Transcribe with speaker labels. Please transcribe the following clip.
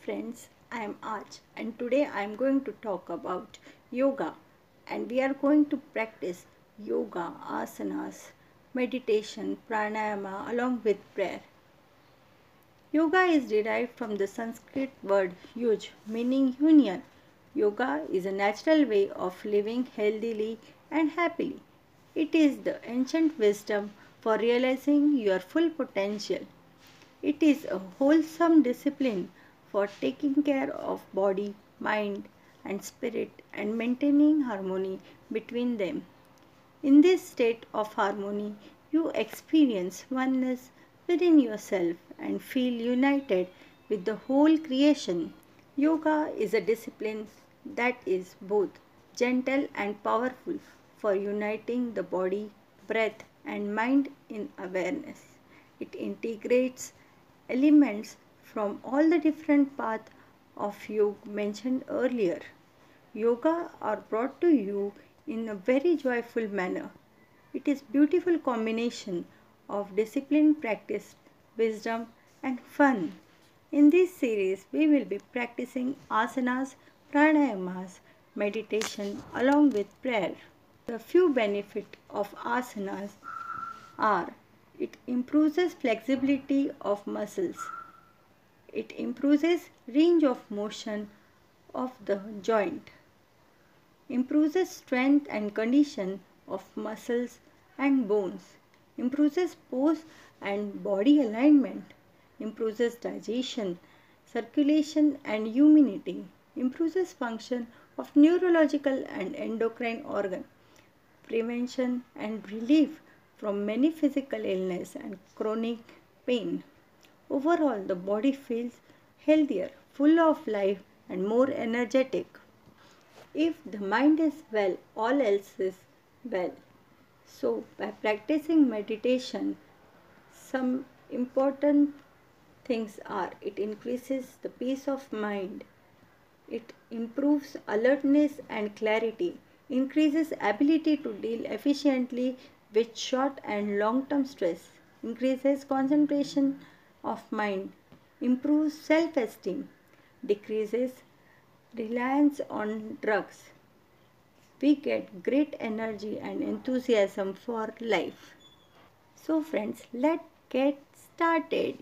Speaker 1: friends, I am Arch and today I am going to talk about yoga and we are going to practice yoga, asanas, meditation, pranayama along with prayer. Yoga is derived from the Sanskrit word yuj meaning union. Yoga is a natural way of living healthily and happily. It is the ancient wisdom for realizing your full potential. It is a wholesome discipline for taking care of body, mind, and spirit and maintaining harmony between them. In this state of harmony, you experience oneness within yourself and feel united with the whole creation. Yoga is a discipline that is both gentle and powerful for uniting the body, breath, and mind in awareness. It integrates elements from all the different paths of yoga mentioned earlier. Yoga are brought to you in a very joyful manner. It is beautiful combination of discipline practice, wisdom and fun. In this series, we will be practicing asanas, pranayamas, meditation along with prayer. The few benefits of asanas are it improves flexibility of muscles. It improves range of motion of the joint. Improves strength and condition of muscles and bones. Improves pose and body alignment. Improves digestion, circulation and immunity. Improves function of neurological and endocrine organ. Prevention and relief from many physical illness and chronic pain. Overall, the body feels healthier, full of life, and more energetic. If the mind is well, all else is well. So, by practicing meditation, some important things are it increases the peace of mind, it improves alertness and clarity, increases ability to deal efficiently with short and long term stress, increases concentration of mind, improves self esteem, decreases reliance on drugs. We get great energy and enthusiasm for life. So, friends, let's get started.